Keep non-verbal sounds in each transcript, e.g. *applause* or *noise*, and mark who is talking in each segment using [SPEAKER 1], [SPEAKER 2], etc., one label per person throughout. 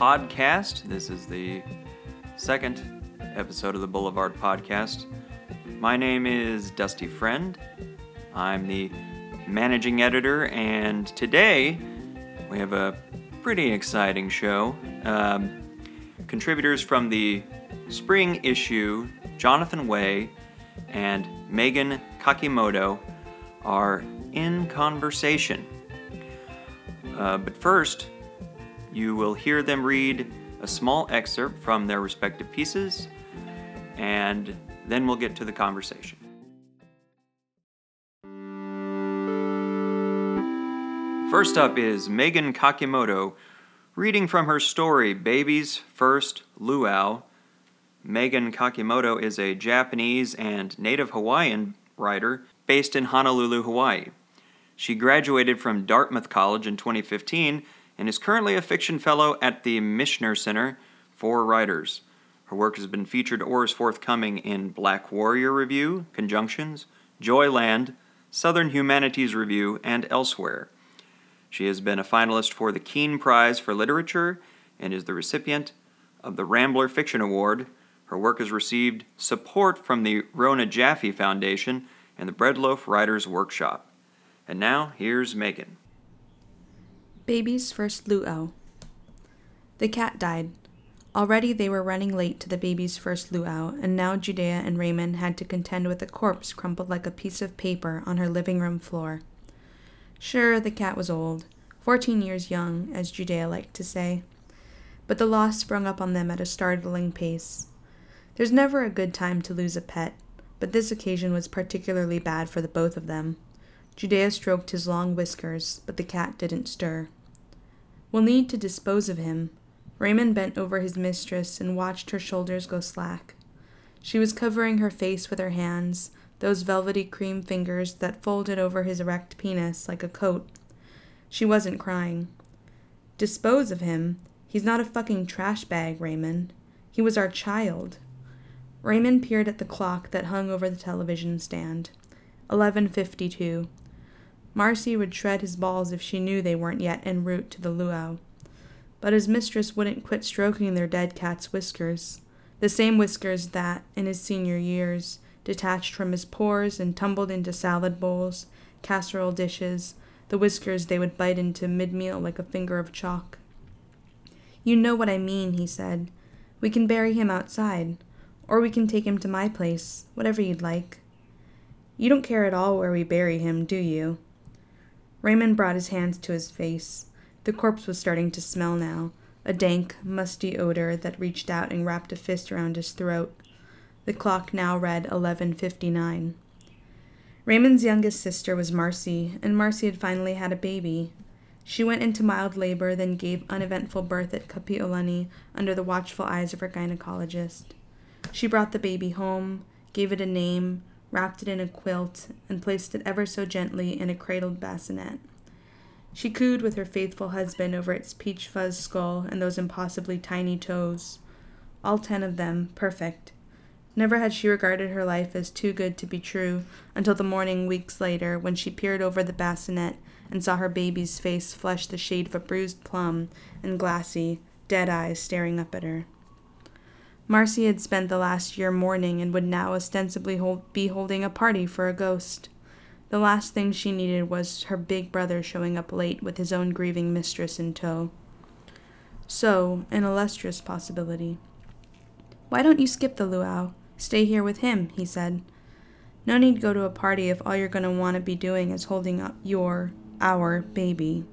[SPEAKER 1] podcast. This is the second episode of the Boulevard podcast. My name is Dusty Friend. I'm the managing editor, and today we have a pretty exciting show. Um, contributors from the spring issue, Jonathan Wei and Megan Kakimoto, are in conversation. Uh, but first, you will hear them read a small excerpt from their respective pieces, and then we'll get to the conversation. First up is Megan Kakimoto reading from her story Baby's First Luau. Megan Kakimoto is a Japanese and native Hawaiian writer based in Honolulu, Hawaii. She graduated from Dartmouth College in 2015 and is currently a fiction fellow at the Michener Center for Writers. Her work has been featured or is forthcoming in Black Warrior Review, Conjunctions, Joyland, Southern Humanities Review, and elsewhere. She has been a finalist for the Keene Prize for Literature and is the recipient of the Rambler Fiction Award. Her work has received support from the Rona Jaffe Foundation and the Breadloaf Writers Workshop. And now, here's Megan.
[SPEAKER 2] Baby's first luau. The cat died. Already they were running late to the baby's first luau, and now Judea and Raymond had to contend with a corpse crumpled like a piece of paper on her living room floor. Sure, the cat was old, fourteen years young, as Judea liked to say, but the loss sprung up on them at a startling pace. There's never a good time to lose a pet, but this occasion was particularly bad for the both of them. Judea stroked his long whiskers, but the cat didn't stir. We'll need to dispose of him. Raymond bent over his mistress and watched her shoulders go slack. She was covering her face with her hands, those velvety cream fingers that folded over his erect penis like a coat. She wasn't crying. Dispose of him? He's not a fucking trash bag, Raymond. He was our child. Raymond peered at the clock that hung over the television stand. 11:52. Marcy would shred his balls if she knew they weren't yet en route to the luau. But his mistress wouldn't quit stroking their dead cat's whiskers, the same whiskers that, in his senior years, detached from his pores and tumbled into salad bowls, casserole dishes, the whiskers they would bite into mid meal like a finger of chalk. You know what I mean, he said. We can bury him outside, or we can take him to my place, whatever you'd like. You don't care at all where we bury him, do you? Raymond brought his hands to his face. The corpse was starting to smell now, a dank, musty odor that reached out and wrapped a fist around his throat. The clock now read 11:59. Raymond's youngest sister was Marcy, and Marcy had finally had a baby. She went into mild labor, then gave uneventful birth at Kapi'olani under the watchful eyes of her gynecologist. She brought the baby home, gave it a name, wrapped it in a quilt, and placed it ever so gently in a cradled bassinet. She cooed with her faithful husband over its peach fuzz skull and those impossibly tiny toes. All ten of them, perfect. Never had she regarded her life as too good to be true until the morning weeks later when she peered over the bassinet and saw her baby's face flush the shade of a bruised plum and glassy, dead eyes staring up at her. Marcy had spent the last year mourning and would now ostensibly hold, be holding a party for a ghost. The last thing she needed was her big brother showing up late with his own grieving mistress in tow. So, an illustrious possibility. Why don't you skip the luau? Stay here with him, he said. No need to go to a party if all you're going to want to be doing is holding up your, our baby.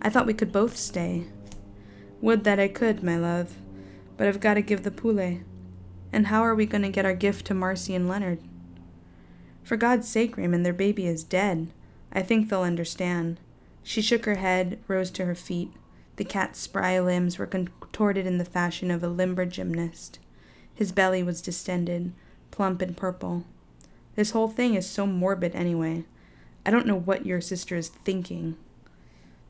[SPEAKER 2] I thought we could both stay. Would that I could, my love but I've got to give the pule. And how are we going to get our gift to Marcy and Leonard? For God's sake, Raymond, their baby is dead. I think they'll understand. She shook her head, rose to her feet. The cat's spry limbs were contorted in the fashion of a limber gymnast. His belly was distended, plump and purple. This whole thing is so morbid anyway. I don't know what your sister is thinking.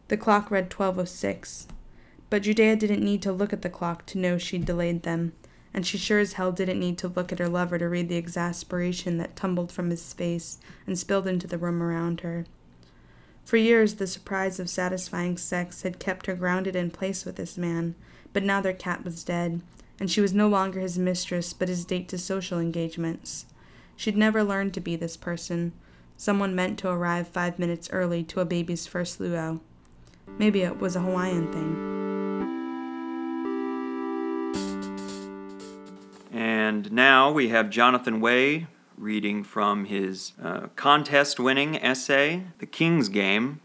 [SPEAKER 2] The clock read 1206. But Judea didn't need to look at the clock to know she'd delayed them, and she sure as hell didn't need to look at her lover to read the exasperation that tumbled from his face and spilled into the room around her. For years, the surprise of satisfying sex had kept her grounded in place with this man, but now their cat was dead, and she was no longer his mistress but his date to social engagements. She'd never learned to be this person, someone meant to arrive five minutes early to a baby's first luau. Maybe it was a Hawaiian thing.
[SPEAKER 1] And now we have Jonathan Wei reading from his uh, contest winning essay, The King's Game.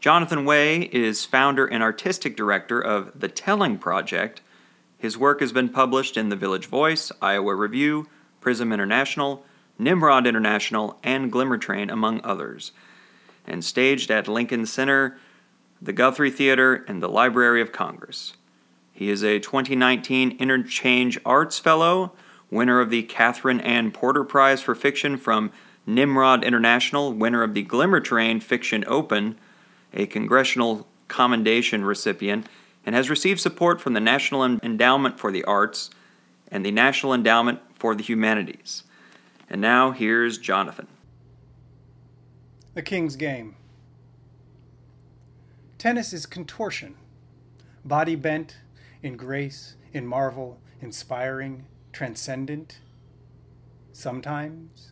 [SPEAKER 1] Jonathan Wei is founder and artistic director of The Telling Project. His work has been published in The Village Voice, Iowa Review, Prism International, Nimrod International, and Glimmer Train, among others, and staged at Lincoln Center, the Guthrie Theater, and the Library of Congress. He is a 2019 Interchange Arts Fellow winner of the Katherine Anne Porter Prize for Fiction from Nimrod International, winner of the Glimmer Train Fiction Open, a Congressional Commendation recipient, and has received support from the National Endowment for the Arts and the National Endowment for the Humanities. And now here's Jonathan.
[SPEAKER 3] The King's Game. Tennis is contortion, body bent in grace, in marvel, inspiring, transcendent. Sometimes.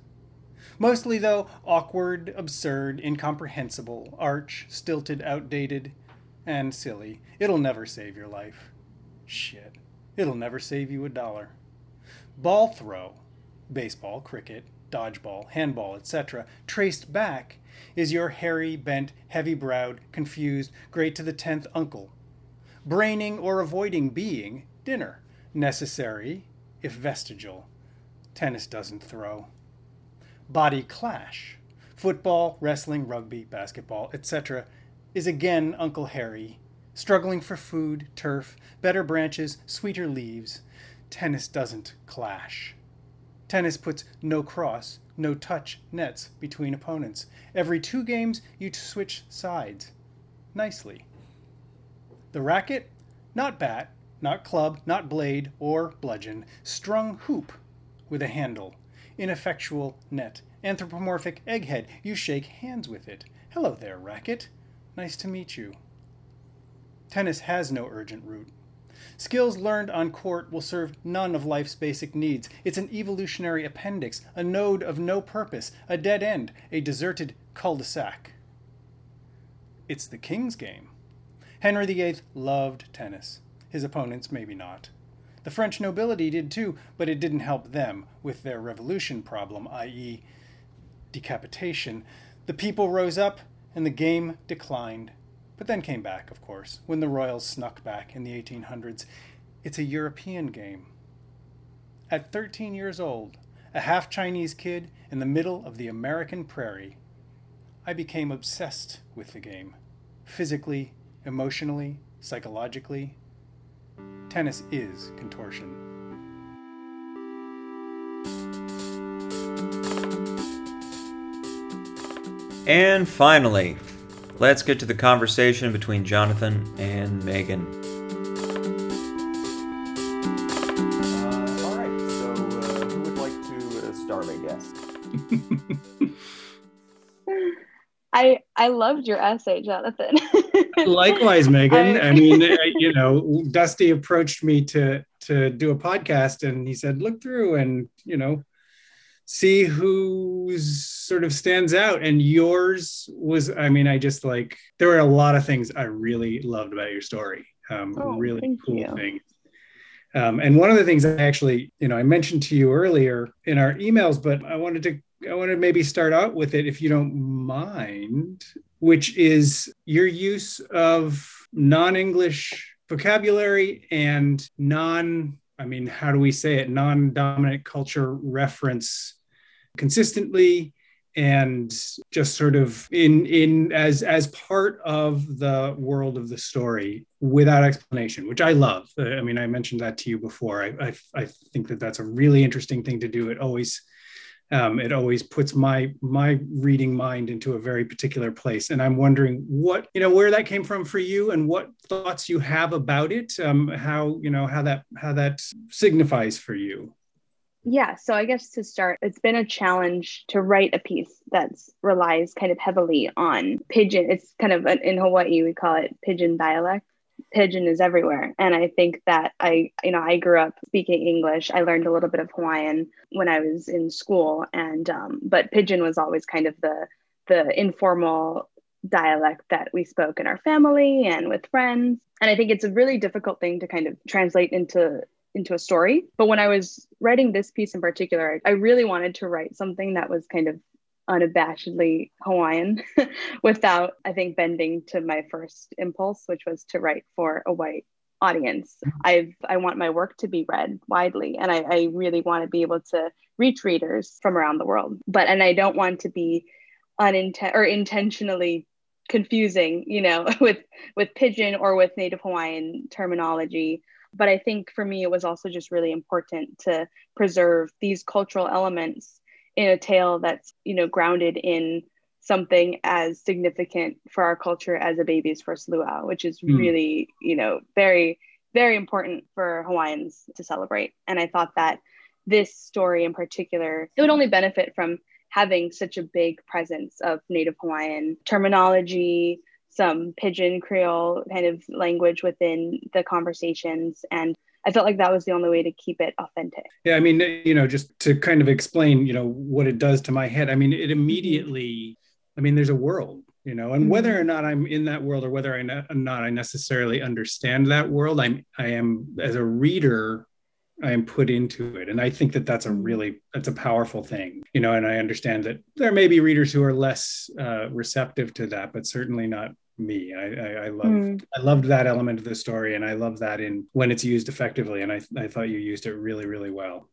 [SPEAKER 3] Mostly, though, awkward, absurd, incomprehensible, arch, stilted, outdated, and silly. It'll never save your life. Shit. It'll never save you a dollar. Ball throw, baseball, cricket, dodgeball, handball, etc., traced back is your hairy, bent, heavy browed, confused, great to the tenth uncle. Braining or avoiding being dinner, necessary, if vestigial. Tennis doesn't throw. Body clash. Football, wrestling, rugby, basketball, etc. is again Uncle Harry, struggling for food, turf, better branches, sweeter leaves. Tennis doesn't clash. Tennis puts no cross, no touch nets between opponents. Every two games, you switch sides. Nicely. The racket? Not bat, not club, not blade or bludgeon, strung hoop with a handle, ineffectual net, anthropomorphic egghead. You shake hands with it. Hello there, racket. Nice to meet you. Tennis has no urgent route. Skills learned on court will serve none of life's basic needs. It's an evolutionary appendix, a node of no purpose, a dead end, a deserted cul de sac. It's the king's game. Henry VIII loved tennis. His opponents, maybe not. The French nobility did too, but it didn't help them with their revolution problem, i.e., decapitation. The people rose up and the game declined, but then came back, of course, when the royals snuck back in the 1800s. It's a European game. At 13 years old, a half Chinese kid in the middle of the American prairie, I became obsessed with the game. Physically, emotionally, psychologically, tennis is contortion.
[SPEAKER 1] And finally, let's get to the conversation between Jonathan and Megan.
[SPEAKER 4] Uh, all right, so uh, who would like to uh, start, I guess? *laughs*
[SPEAKER 5] I I loved your essay, Jonathan. *laughs*
[SPEAKER 3] Likewise, Megan. I, I mean, uh, you know, Dusty approached me to to do a podcast, and he said, "Look through and you know, see who sort of stands out." And yours was, I mean, I just like there were a lot of things I really loved about your story. Um,
[SPEAKER 5] Oh,
[SPEAKER 3] really cool
[SPEAKER 5] you.
[SPEAKER 3] things. Um, and one of the things I actually, you know, I mentioned to you earlier in our emails, but I wanted to, I wanted to maybe start out with it if you don't mind, which is your use of non-English vocabulary and non, I mean, how do we say it, non-dominant culture reference consistently and just sort of in in as as part of the world of the story without explanation which i love. I mean i mentioned that to you before. I i, I think that that's a really interesting thing to do. It always um, it always puts my my reading mind into a very particular place and i'm wondering what you know where that came from for you and what thoughts you have about it um, how you know how that how that signifies for you
[SPEAKER 5] Yeah, so I guess to start, it's been a challenge to write a piece that relies kind of heavily on pidgin. It's kind of an, in Hawaii, we call it pidgin dialect. Pidgin is everywhere. And I think that I, you know, I grew up speaking English. I learned a little bit of Hawaiian when I was in school. And, um, but pidgin was always kind of the, the informal dialect that we spoke in our family and with friends. And I think it's a really difficult thing to kind of translate into into a story. But when I was writing this piece in particular, I really wanted to write something that was kind of unabashedly Hawaiian *laughs* without, I think, bending to my first impulse, which was to write for a white audience. Mm-hmm. I've I want my work to be read widely and I, I really want to be able to reach readers from around the world. But and I don't want to be unintent or intentionally confusing, you know, *laughs* with with pidgin or with Native Hawaiian terminology but I think for me, it was also just really important to preserve these cultural elements in a tale that's, you know, grounded in something as significant for our culture as a baby's first luau, which is mm. really, you know, very, very important for Hawaiians to celebrate. And I thought that this story in particular, it would only benefit from having such a big presence of Native Hawaiian terminology, some pidgin creole kind of language within the conversations and i felt like that was the only way to keep it authentic
[SPEAKER 3] yeah i mean you know just to kind of explain you know what it does to my head i mean it immediately i mean there's a world you know and whether mm-hmm. or not i'm in that world or whether or not i necessarily understand that world i'm i am as a reader I am put into it. And I think that that's a really, that's a powerful thing, you know, and I understand that there may be readers who are less uh, receptive to that, but certainly not me. I, I, I loved mm. I loved that element of the story, and I love that in when it's used effectively. And I I thought you used it really really well.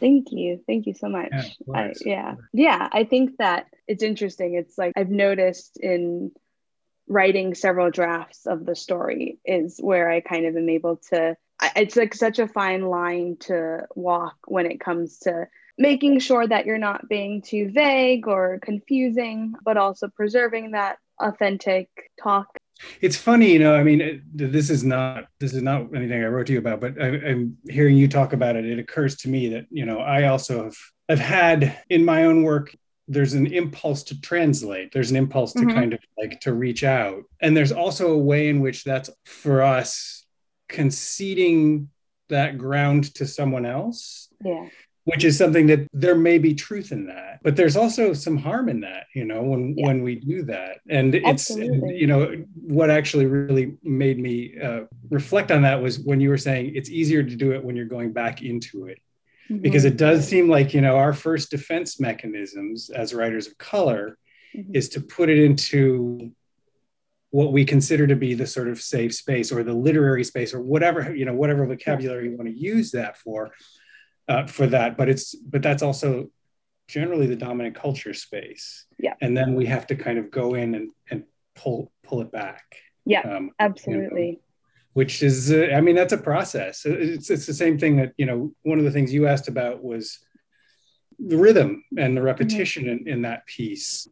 [SPEAKER 5] Thank you, thank you so much. Yeah, I, yeah, yeah. I think that it's interesting. It's like I've noticed in writing several drafts of the story is where I kind of am able to. It's like such a fine line to walk when it comes to making sure that you're not being too vague or confusing, but also preserving that authentic talk.
[SPEAKER 3] It's funny you know i mean this is not this is not anything i wrote to you about but I, am hearing you talk about it. It occurs to me that you know i also have i've had in my own work there's an impulse to translate. There's an impulse to mm-hmm. kind of like to reach out. And there's also a way in which that's for us conceding that ground to someone else.
[SPEAKER 5] Yeah
[SPEAKER 3] which is something that there may be truth in that but there's also some harm in that you know when yeah. when we do that and it's you know what actually really made me uh, reflect on that was when you were saying it's easier to do it when you're going back into it mm-hmm. because it does seem like you know our first defense mechanisms as writers of color mm-hmm. is to put it into what we consider to be the sort of safe space or the literary space or whatever you know whatever vocabulary yeah. you want to use that for uh, for that but it's but that's also generally the dominant culture space.
[SPEAKER 5] Yeah.
[SPEAKER 3] And then we have to kind of go in and, and pull pull it back.
[SPEAKER 5] Yeah um, absolutely you know,
[SPEAKER 3] which is uh, i mean that's a process. It's, it's the same thing that you know one of the things you asked about was the rhythm and the repetition mm-hmm. in, in that piece.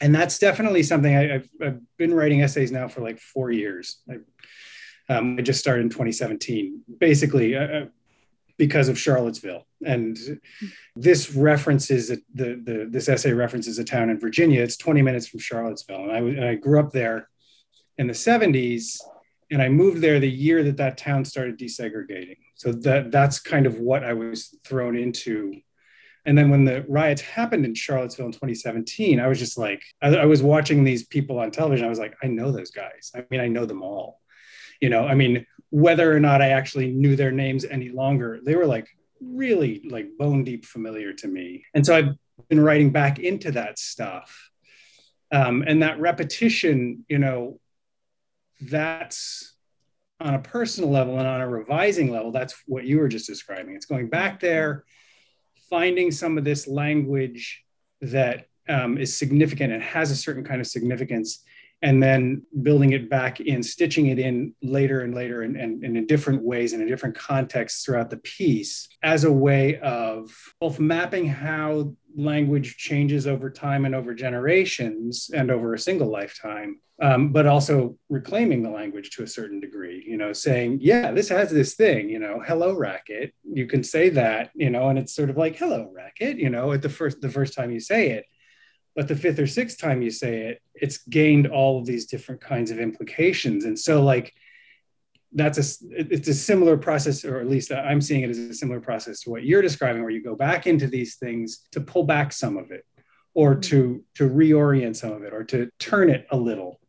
[SPEAKER 3] And that's definitely something I, have I've been writing essays now for like four years. I, um, I just started in 2017 basically uh, uh because of Charlottesville. And this references the, the this essay references a town in Virginia. It's 20 minutes from Charlottesville, and I, and I grew up there in the 70s, and I moved there the year that that town started desegregating. So that that's kind of what I was thrown into. And then when the riots happened in Charlottesville in 2017, I was just like, I, I was watching these people on television. I was like, I know those guys. I mean, I know them all. You know, I mean, whether or not I actually knew their names any longer, they were like really like bone deep familiar to me. And so I've been writing back into that stuff. Um, and that repetition, you know, that's on a personal level and on a revising level, that's what you were just describing. It's going back there, finding some of this language that um, is significant and has a certain kind of significance, and then building it back in, stitching it in later and later and, and, and, in different ways and in different contexts throughout the piece as a way of both mapping how language changes over time and over generations and over a single lifetime, um, but also reclaiming the language to a certain degree, you know, saying, yeah, this has this thing, you know, hello racket. You can say that, you know, and it's sort of like hello racket, you know, at the first the first time you say it but the fifth or sixth time you say it it's gained all of these different kinds of implications. And so like that's a it's a similar process or at least i'm seeing it as a similar process to what you're describing where you go back into these things to pull back some of it or mm-hmm. to to reorient some of it or to turn it a little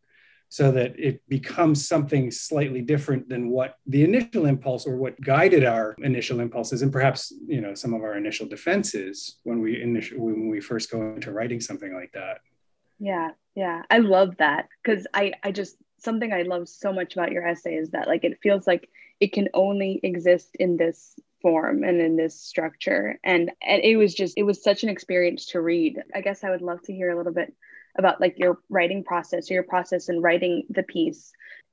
[SPEAKER 3] so that it becomes something slightly different than what the initial impulse or what guided our initial impulses and perhaps you know some of our initial defenses when we initially when we first go into writing something like that.
[SPEAKER 5] Yeah yeah. I love that because i i just something i love so much about your essay is that like it feels like it can only exist in this form and in this structure. And and it was just it was such an experience to read. I guess i would love to hear a little bit about like your writing process or your process in writing the piece.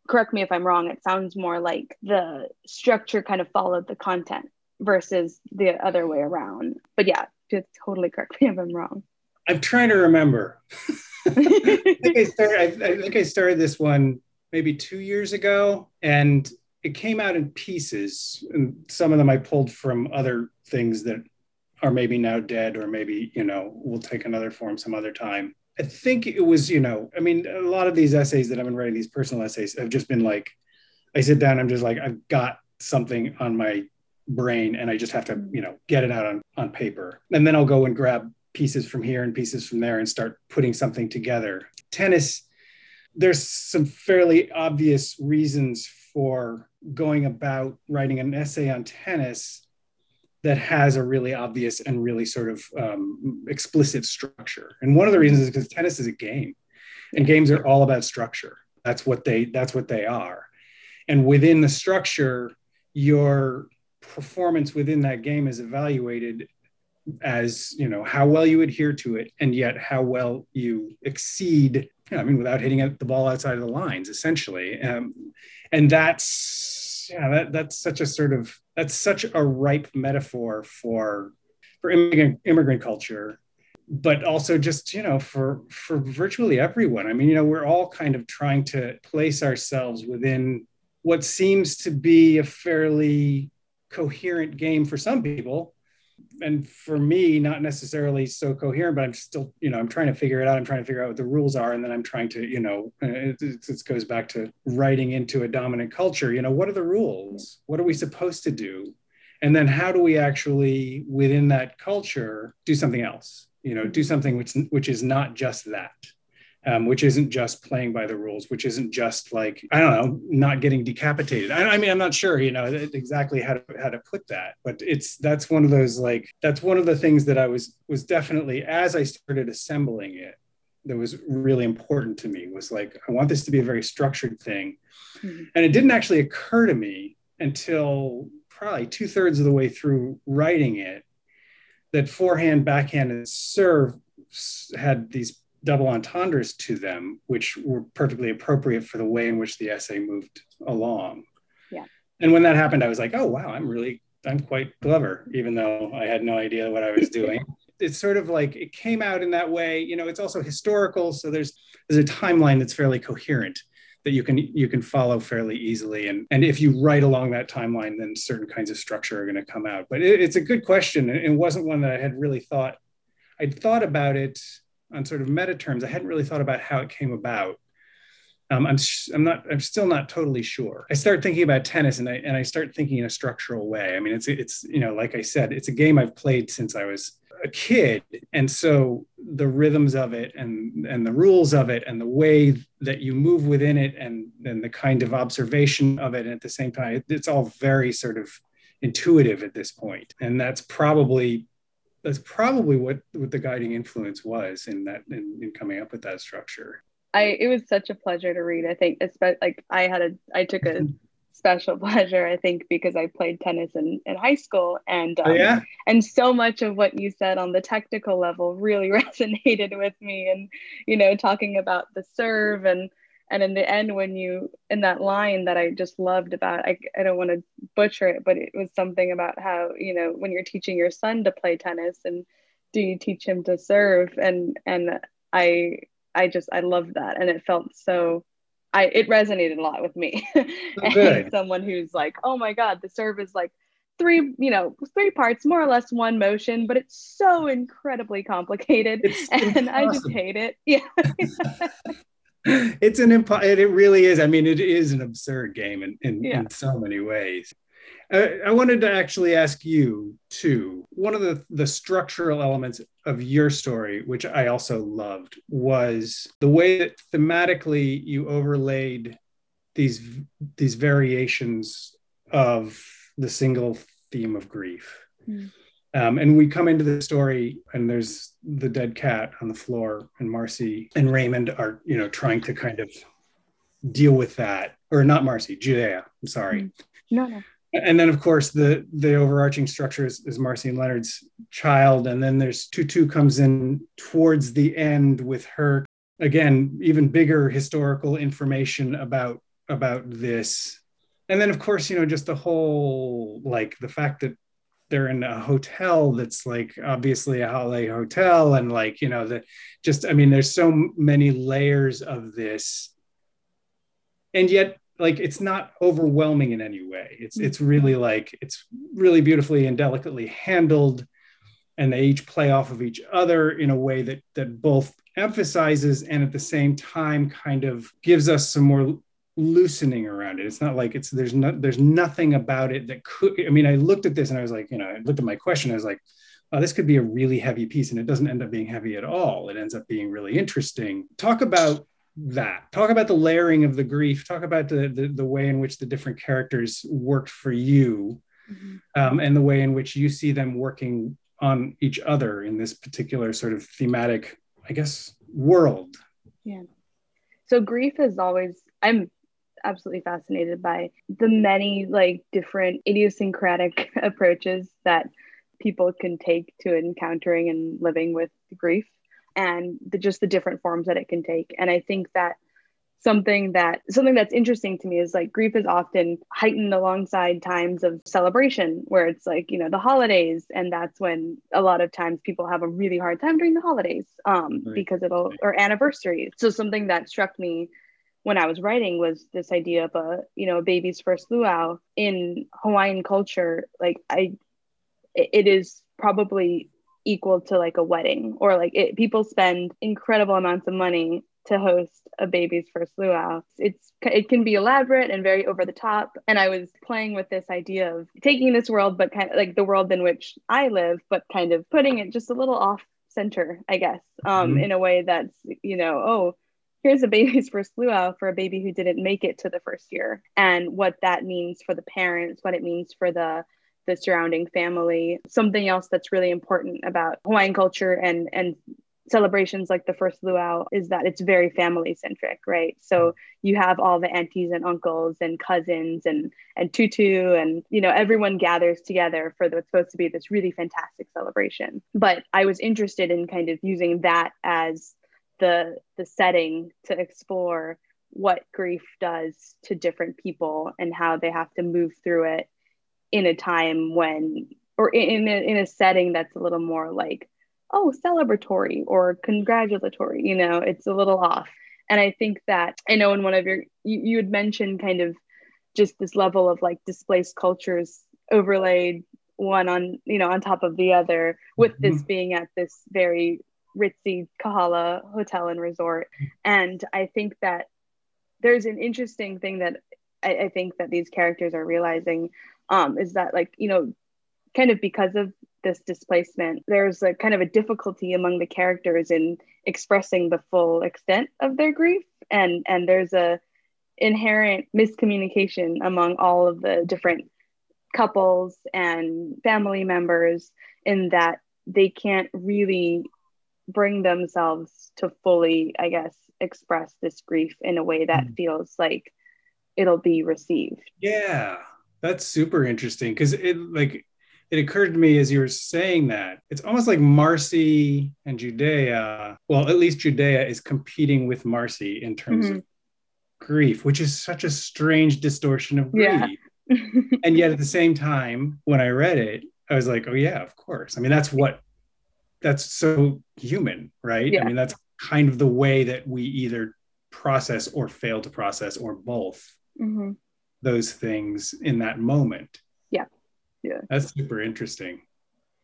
[SPEAKER 5] Correct me if i'm wrong it sounds more like the structure kind of followed the content versus the other way around. But yeah just totally correct me if i'm wrong.
[SPEAKER 3] I'm trying to remember. *laughs* I, think I, started, I, I think i started this one maybe two years ago and it came out in pieces and some of them i pulled from other things that are maybe now dead or maybe you know will take another form some other time I think it was, you know, I mean, a lot of these essays that I've been writing, these personal essays, have just been like, I sit down, I'm just like, I've got something on my brain and I just have to, you know, get it out on, on paper. And then I'll go and grab pieces from here and pieces from there and start putting something together. Tennis, there's some fairly obvious reasons for going about writing an essay on tennis that has a really obvious and really sort of um, explicit structure. And one of the reasons is because tennis is a game, and games are all about structure. That's what they that's what they are. And within the structure, your performance within that game is evaluated as you know how well you adhere to it and yet how well you exceed you know, i mean without hitting the ball outside of the lines essentially um, and that's yeah that, that's such a sort of that's such a ripe metaphor for for immigrant immigrant culture but also just you know for for virtually everyone. I mean you know we're all kind of trying to place ourselves within what seems to be a fairly coherent game for some people and for me not necessarily so coherent but i'm still you know i'm trying to figure it out. I'm trying to figure out what the rules are and then i'm trying to you know uh, it, it, goes back to writing into a dominant culture. You know what are the rules? What are we supposed to do? And then how do we actually within that culture do something else? You know do something which which is not just that um, which isn't just playing by the rules, which isn't just like I don't know, not getting decapitated. I, I, mean, I'm not sure, you know, exactly how to how to put that, but it's that's one of those like that's one of the things that I was was definitely as I started assembling it that was really important to me was like I want this to be a very structured thing, mm-hmm. and it didn't actually occur to me until probably two thirds of the way through writing it that forehand, backhand, and serve had these double entendres to them, which were perfectly appropriate for the way in which the essay moved along.
[SPEAKER 5] Yeah.
[SPEAKER 3] And when that happened, I was like, oh, wow, I'm really, I'm quite clever, even though I had no idea what I was doing. *laughs* it's sort of like it came out in that way. You know, it's also historical. So there's, there's a timeline that's fairly coherent that you can you can follow fairly easily and and if you write along that timeline then certain kinds of structure are going to come out but it, it's a good question it wasn't one that i had really thought i'd thought about it on sort of meta terms, I hadn't really thought about how it came about. Um, I'm, I'm not, I'm still not totally sure. I start thinking about tennis and I, and I start thinking in a structural way. I mean, it's, it's, you know, like I said, it's a game I've played since I was a kid. And so the rhythms of it and, and the rules of it and the way that you move within it and then the kind of observation of it and at the same time, it's all very sort of intuitive at this point. And that's probably that's probably what what the guiding influence was in that in, in coming up with that structure.
[SPEAKER 5] I it was such a pleasure to read. I think especially like I had a I took a *laughs* special *laughs* pleasure I think because I played tennis in, in high school and
[SPEAKER 3] um, oh, yeah?
[SPEAKER 5] and so much of what you said on the technical level really *laughs* resonated with me and you know talking about the serve and and in the end when you in that line that i just loved about i, I don't want to butcher it but it was something about how you know when you're teaching your son to play tennis and do you teach him to serve? And and i i just i loved that. And it felt so i it resonated a lot with me. *laughs* And someone who's like oh my god the serve is like three you know three parts more or less one motion but it's so incredibly complicated. It's *laughs* and i just hate it. *laughs* Yeah
[SPEAKER 3] it's an impo- it really is i mean it is an absurd game in, in, yeah. in so many ways I, I wanted to actually ask you too one of the the structural elements of your story which i also loved was the way that thematically you overlaid these these variations of the single theme of grief mm. Um, and we come into the story, and there's the dead cat on the floor, and Marcy and Raymond are, you know, trying to kind of deal with that, or not Marcy, Judea. I'm sorry.
[SPEAKER 5] No, no.
[SPEAKER 3] And then, of course, the the overarching structure is, is Marcy and Leonard's child, and then there's Tutu comes in towards the end with her again, even bigger historical information about about this and then of course you know just the whole like the fact that they're in a hotel that's like obviously a holiday hotel and like you know the just i mean there's so many layers of this. And yet like it's not overwhelming in any way. It's it's mm-hmm. really like it's really beautifully and delicately handled and they each play off of each other in a way that that both emphasizes and at the same time kind of gives us some more loosening around it. It's not like it's there's no there's nothing about it that could. I mean, I looked at this and I was like, you know, I looked at my question. I was like, oh, this could be a really heavy piece, and it doesn't end up being heavy at all. It ends up being really interesting. Talk about that. Talk about the layering of the grief. Talk about the the, the way in which the different characters worked for you, mm-hmm. um, and the way in which you see them working on each other in this particular sort of thematic, I guess, world.
[SPEAKER 5] Yeah. So grief is always I'm absolutely fascinated by the many like different idiosyncratic *laughs* approaches that people can take to encountering and living with grief and the, just the different forms that it can take. And i think that something that something that's interesting to me is like grief is often heightened alongside times of celebration where it's like you know the holidays. And that's when a lot of times people have a really hard time during the holidays um, right. because it'll or anniversaries. So something that struck me when I was writing was this idea of a you know a baby's first luau in Hawaiian culture. Like I, it is probably equal to like a wedding or like it, people spend incredible amounts of money to host a baby's first luau. It's it can be elaborate and very over the top. And I was playing with this idea of taking this world, but kind of like the world in which I live, but kind of putting it just a little off center, I guess, um, mm-hmm. in a way that's you know, oh, here's a baby's first luau for a baby who didn't make it to the first year and what that means for the parents what it means for the the surrounding family. Something else that's really important about hawaiian culture and and celebrations like the first luau is that it's very family centric right? So you have all the aunties and uncles and cousins and and tutu and you know everyone gathers together for what's supposed to be this really fantastic celebration. But i was interested in kind of using that as the the setting to explore what grief does to different people and how they have to move through it in a time when or in a, in a setting that's a little more like oh celebratory or congratulatory you know it's a little off and i think that i know in one of your you, you had mentioned kind of just this level of like displaced cultures overlaid one on you know on top of the other with mm-hmm. this being at this very ritzy Kahala Hotel and Resort. And I think that there's an interesting thing that I, I think that these characters are realizing um, is that like, you know, kind of because of this displacement, there's a kind of a difficulty among the characters in expressing the full extent of their grief. And and there's a inherent miscommunication among all of the different couples and family members in that they can't really bring themselves to fully, I guess, express this grief in a way that mm. feels like it'll be received.
[SPEAKER 3] Yeah, that's super interesting because it like it occurred to me as you were saying that it's almost like Marcy and Judea. Well, at least Judea is competing with Marcy in terms mm-hmm. of grief, which is such a strange distortion of grief.
[SPEAKER 5] Yeah.
[SPEAKER 3] and yet at the same time, when I read it, I was like, oh yeah, of course. I mean, that's what that's so human, right?
[SPEAKER 5] Yeah.
[SPEAKER 3] I mean, that's kind of the way that we either process or fail to process or both
[SPEAKER 5] hmm
[SPEAKER 3] those things in that moment.
[SPEAKER 5] Yeah. Yeah.
[SPEAKER 3] That's super interesting.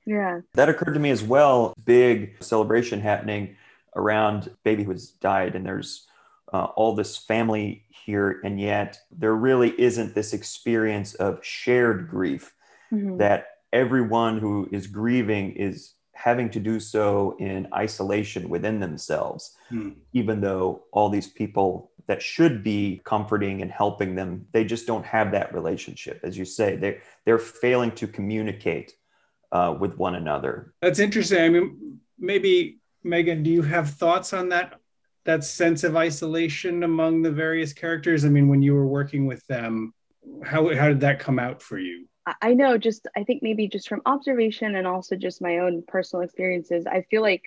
[SPEAKER 5] Yeah.
[SPEAKER 1] That occurred to me as well. Big celebration happening around baby who's died, and there's uh, all this family here, and yet there really isn't this experience of shared grief
[SPEAKER 5] Mhm.
[SPEAKER 1] that everyone who is grieving is having to do so in isolation within themselves,
[SPEAKER 3] Hmm.
[SPEAKER 1] even though all these people that should be comforting and helping them, they just don't have that relationship. As you say, they they're failing to communicate uh, with one another.
[SPEAKER 3] That's interesting. I mean, maybe Megan, do you have thoughts on that that sense of isolation among the various characters? I mean, when you were working with them, how how did that come out for you?
[SPEAKER 5] I- know just I think maybe just from observation and also just my own personal experiences, I feel like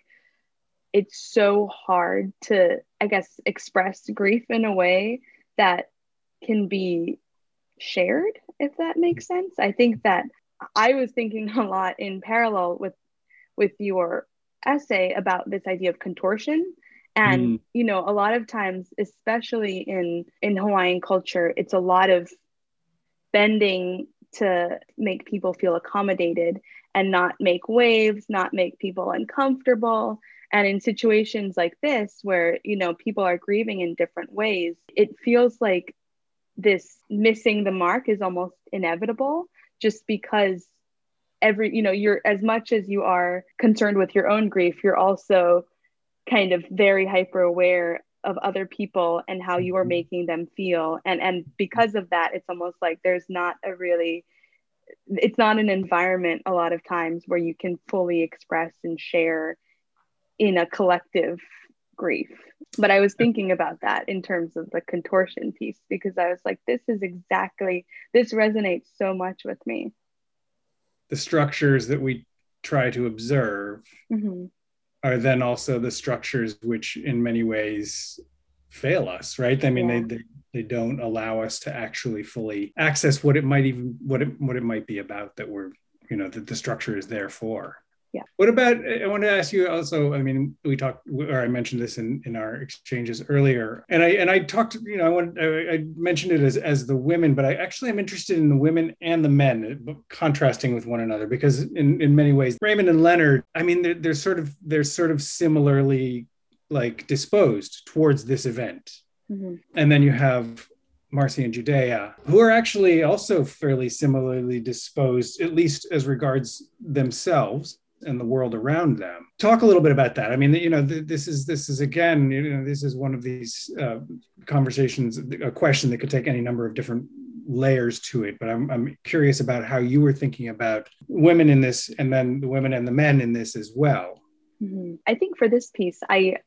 [SPEAKER 5] it's so hard to, I guess, express grief in a way that can be shared, if that makes sense. I think that I was thinking *laughs* a lot in parallel with with your essay about this idea of contortion and
[SPEAKER 3] Mm.
[SPEAKER 5] you know a lot of times especially in in hawaiian culture it's a lot of bending to make people feel accommodated and not make waves, not make people uncomfortable. And in situations like this, where you know people are grieving in different ways, it feels like this missing the mark is almost inevitable, just because every you know you're as much as you are concerned with your own grief, you're also kind of very hyper aware of other people and how you are
[SPEAKER 3] Mhm.
[SPEAKER 5] making them feel and and because of that it's almost like there's not a really it's not an environment a lot of times where you can fully express and share in a collective grief but i was thinking about that in terms of the contortion piece because i was like this is exactly this resonates so much with me
[SPEAKER 3] The structures that we try to observe
[SPEAKER 5] Mhm.
[SPEAKER 3] Are then also the structures which in many ways fail us right i mean
[SPEAKER 5] Yeah.
[SPEAKER 3] they, they they don't allow us to actually fully access what it might even what it what it might be about that we're you know that the structure is there for
[SPEAKER 5] Yeah.
[SPEAKER 3] what about i want to ask you also i mean we talked or i mentioned this in in our exchanges earlier and i and i talked you know i want i, I mentioned it as as the women but i actually am interested in the women and the men uh, contrasting with one another because in in many ways raymond and leonard i mean they're, they're sort of they're sort of similarly like disposed towards this event
[SPEAKER 5] Mhm.
[SPEAKER 3] and then you have Marcy and Judea, who are actually also fairly similarly disposed, at least as regards themselves and the world around them. Talk a little bit about that. I mean, you know, th- this is this is again, you know, this is one of these uh, conversations, a question that could take any number of different layers to it. But I'm I'm curious about how you were thinking about women in this, and then the women and the men in this as well.
[SPEAKER 5] Mhm. I think for this piece, I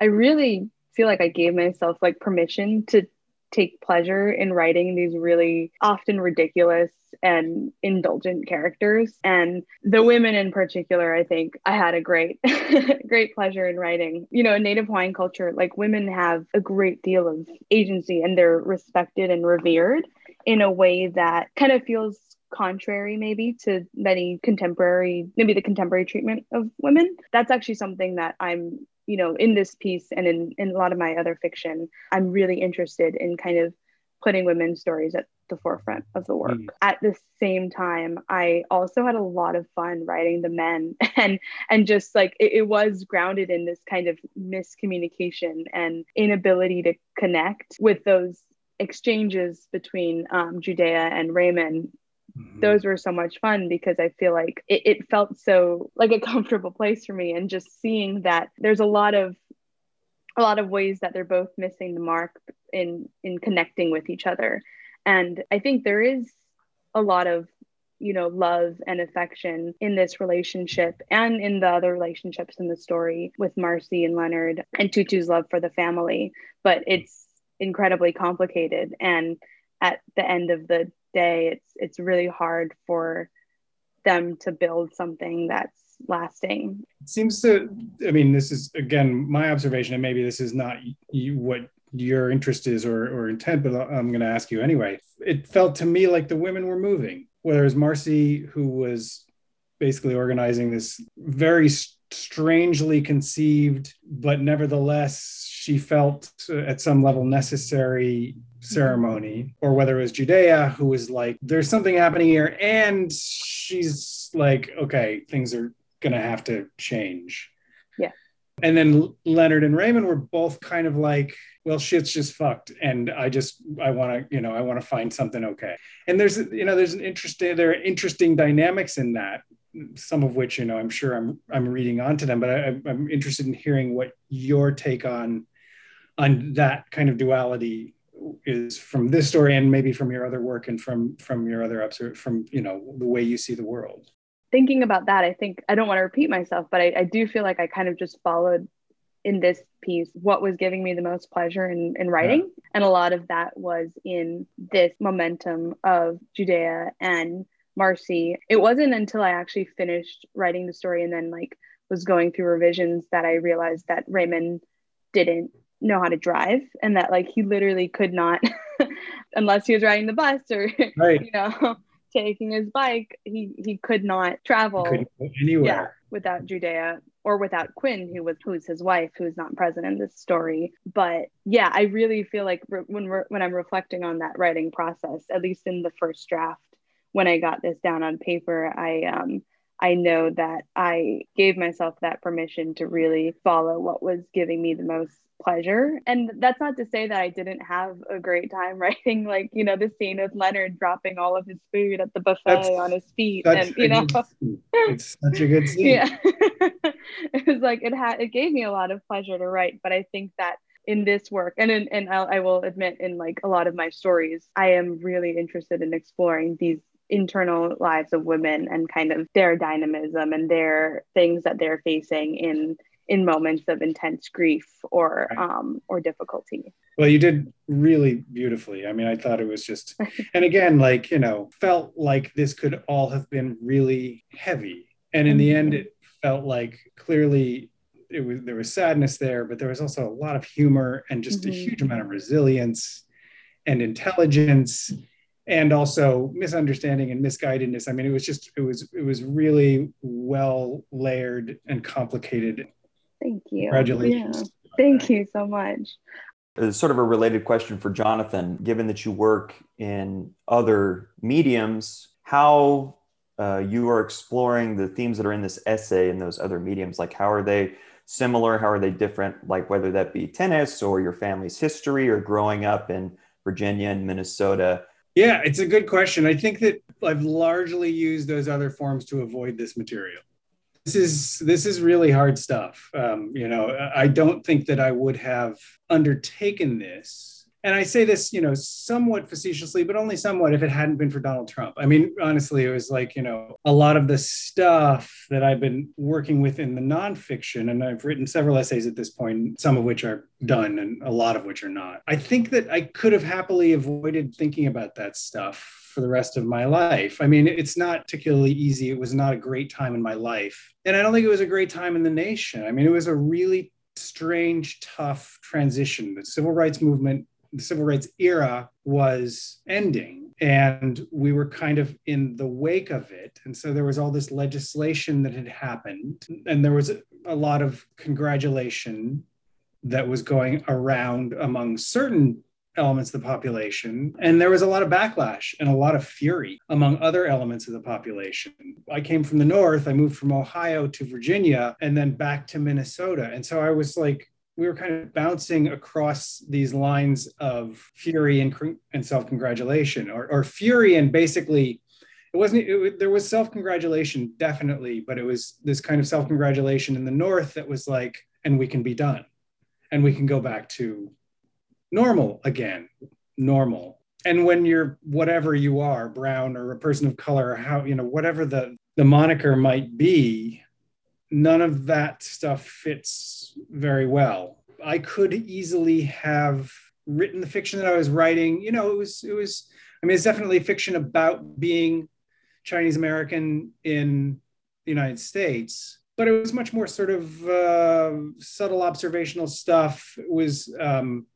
[SPEAKER 5] I really feel like I gave myself like permission to take pleasure in writing these really often ridiculous and indulgent characters. And the women in particular i think i had a great *laughs* great pleasure in writing. You know in native hawaiian culture like women have a great deal of agency and they're respected and revered in a way that kind of feels contrary maybe to many contemporary maybe the contemporary treatment of women. That's actually something that i'm you know in this piece and in, in a lot of my other fiction i'm really interested in kind of putting women's stories at the forefront of the work
[SPEAKER 3] Mm.
[SPEAKER 5] at the same time i also had a lot of fun writing the men *laughs* and and just like it, it was grounded in this kind of miscommunication and inability to connect with those exchanges between um, judea and raymond
[SPEAKER 3] Mhm.
[SPEAKER 5] those were so much fun because I feel like it, it felt so like a *laughs* comfortable place for me and just seeing that there's a lot of a lot of ways that they're both missing the mark in in connecting with each other and I think there is a lot of you know love and affection in this relationship and in the other relationships in the story with Marcy and Leonard and Tutu's love for the family but it's incredibly complicated and at the end of the day it's it's really hard for them to build something that's lasting
[SPEAKER 3] It seems to i mean this is again my observation and maybe this is not you what your interest is or, or intent, but I'm going to ask you anyway. It felt to me like the women were moving, whereas Marcy, who was basically organizing this very strangely conceived, but nevertheless she felt uh, at some level necessary ceremony, or whether it was Judea, who was like, there's something happening here. And she's like, okay, things are going to have to change.
[SPEAKER 5] Yeah.
[SPEAKER 3] And then Leonard and Raymond were both kind of like, well, shit's just fucked. And I just, I want to, you know, I want to find something okay. And there's, you know, there's an interesting, there are interesting dynamics in that some of which you know I'm sure I'm I'm reading onto them, but I, I'm interested in hearing what your take on on that kind of duality is from this story and maybe from your other work and from from your other observ- from you know the way you see the world.
[SPEAKER 5] Thinking about that i think i don't want to repeat myself but I, I do feel like i kind of just followed in this piece what was giving me the most pleasure in, in writing. Yeah. and a lot of that was in this momentum of judea and marcy. It wasn't until i actually finished writing the story and then like was going through revisions that i realized that raymond didn't know how to drive and that like he literally could not *laughs* unless he was riding the bus or right. you know *laughs* taking his bike he he could not travel
[SPEAKER 3] anywhere
[SPEAKER 5] yeah, without Judea or without Quinn who was who's his wife who's not present in this story but yeah I really feel like when we're when I'm reflecting on that writing process at least in the first draft when I got this down on paper I um I know that I gave myself that permission to really follow what was giving me the most pleasure. And that's not to say that I didn't have a great time *laughs* writing, like, you know, the scene with Leonard dropping all of his food at the buffet that's, on his feet. And, you know, *laughs*
[SPEAKER 3] it's such a good *laughs* scene.
[SPEAKER 5] Yeah. it was like, it had, it gave me a lot of pleasure to write. But I think that in this work and in, and I'll, I will admit in like a lot of my stories i am really interested in exploring these internal lives of women and kind of their dynamism and their things that they're facing in in moments of intense grief or right. um, or difficulty.
[SPEAKER 3] Well, you did really beautifully. I mean, I thought it was just, *laughs* and again, like you know, felt like this could all have been really heavy, and in the end, mm-hmm. it felt like clearly it was there was sadness there, but there was also a lot of humor and just mm-hmm. a huge amount of resilience and intelligence and also misunderstanding and misguidedness. I mean, it was just it was it was really well layered and complicated
[SPEAKER 5] Thank you.
[SPEAKER 3] Congratulations.
[SPEAKER 5] Yeah. Thank you so much.
[SPEAKER 1] It's sort of a related question for Jonathan. Given that you work in other mediums, how uh, you are exploring the themes that are in this essay in those other mediums, like how are they similar? How are they different? Like whether that be tennis or your family's history or growing up in Virginia and Minnesota.
[SPEAKER 3] Yeah, it's a good question. I think that I've largely used those other forms to avoid this material this is this is really hard stuff. Um, you know, I don't think that I would have undertaken this and I say this, you know, somewhat facetiously, but only somewhat if it hadn't been for Donald Trump. I mean, honestly, it was like, you know, a lot of the stuff that I've been working with in the nonfiction, and I've written several essays at this point, some of which are done and a lot of which are not. I think that I could have happily avoided thinking about that stuff for the rest of my life. I mean, it's not particularly easy. It was not a great time in my life. And I don't think it was a great time in the nation. I mean, it was a really strange, tough transition. The civil rights movement, the civil rights era was ending. And we were kind of in the wake of it. And so there was all this legislation that had happened. And there was a lot of congratulation that was going around among certain elements of the population. And there was a lot of backlash and a lot of fury among other elements of the population. I came from the North, I moved from Ohio to Virginia and then back to Minnesota. And so I was like, we were kind of bouncing across these lines of fury and, and self congratulation, or, or fury and basically it wasn't it, there was self-congratulation definitely but it was this kind of self-congratulation in the north that was like and we can be done and we can go back to normal again, normal. And when you're whatever you are, brown or a person of color, or how, you know, whatever the, the moniker might be, none of that stuff fits very well. I could easily have written the fiction that I was writing. You know, it was, it was, I mean, it's definitely fiction about being Chinese American in the United States, but it was much more sort of uh, subtle observational stuff. It was, um,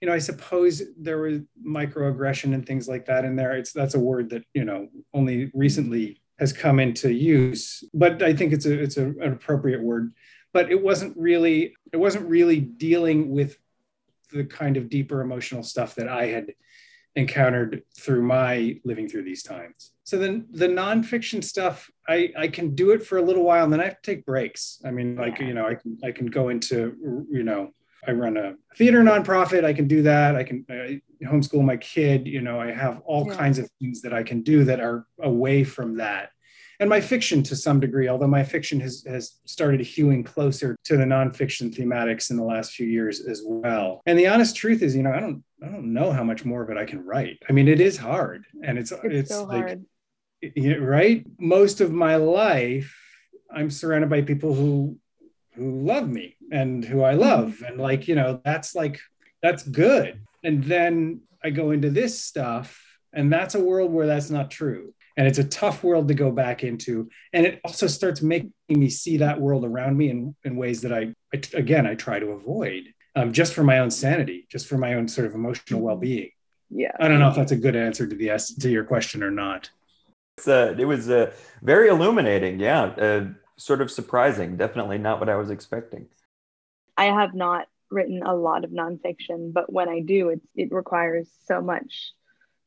[SPEAKER 3] you know, I suppose there was microaggression and things like that in there. It's that's a word that you know only recently has come into use, but I think it's a it's a, an appropriate word. But it wasn't really it wasn't really dealing with the kind of deeper emotional stuff that I had encountered through my living through these times. So then the nonfiction stuff, I, I can do it for a little while and then I have to take breaks. I mean, like,
[SPEAKER 5] Yeah.
[SPEAKER 3] you know, I can, I can go into, you know, I run a theater nonprofit. I can do that. I can uh, homeschool my kid. You know, I have all
[SPEAKER 5] Yeah.
[SPEAKER 3] kinds of things that I can do that are away from that. And my fiction to some degree, although my fiction has, has started hewing closer to the nonfiction thematics in the last few years as well. And the honest truth is, you know, I don't I don't know how much more of it I can write. I mean, it is hard. And it's
[SPEAKER 5] It's,
[SPEAKER 3] it's,
[SPEAKER 5] so
[SPEAKER 3] like
[SPEAKER 5] hard.
[SPEAKER 3] yeah, right most of my life i'm surrounded by people who who love me and who i love and like you know that's like that's good and then i go into this stuff and that's a world where that's not true and it's a tough world to go back into and it also starts making me see that world around me in, in ways that I, I again i try to avoid um, just for my own sanity just for my own sort of emotional well-being
[SPEAKER 5] Yeah.
[SPEAKER 3] i don't know if that's a good answer to the S- to your question or not
[SPEAKER 4] It's, uh, it was uh, very illuminating. Yeah, uh, sort of surprising. Definitely not what I was expecting.
[SPEAKER 5] I have not written a lot of nonfiction, but when I do, it's it requires so much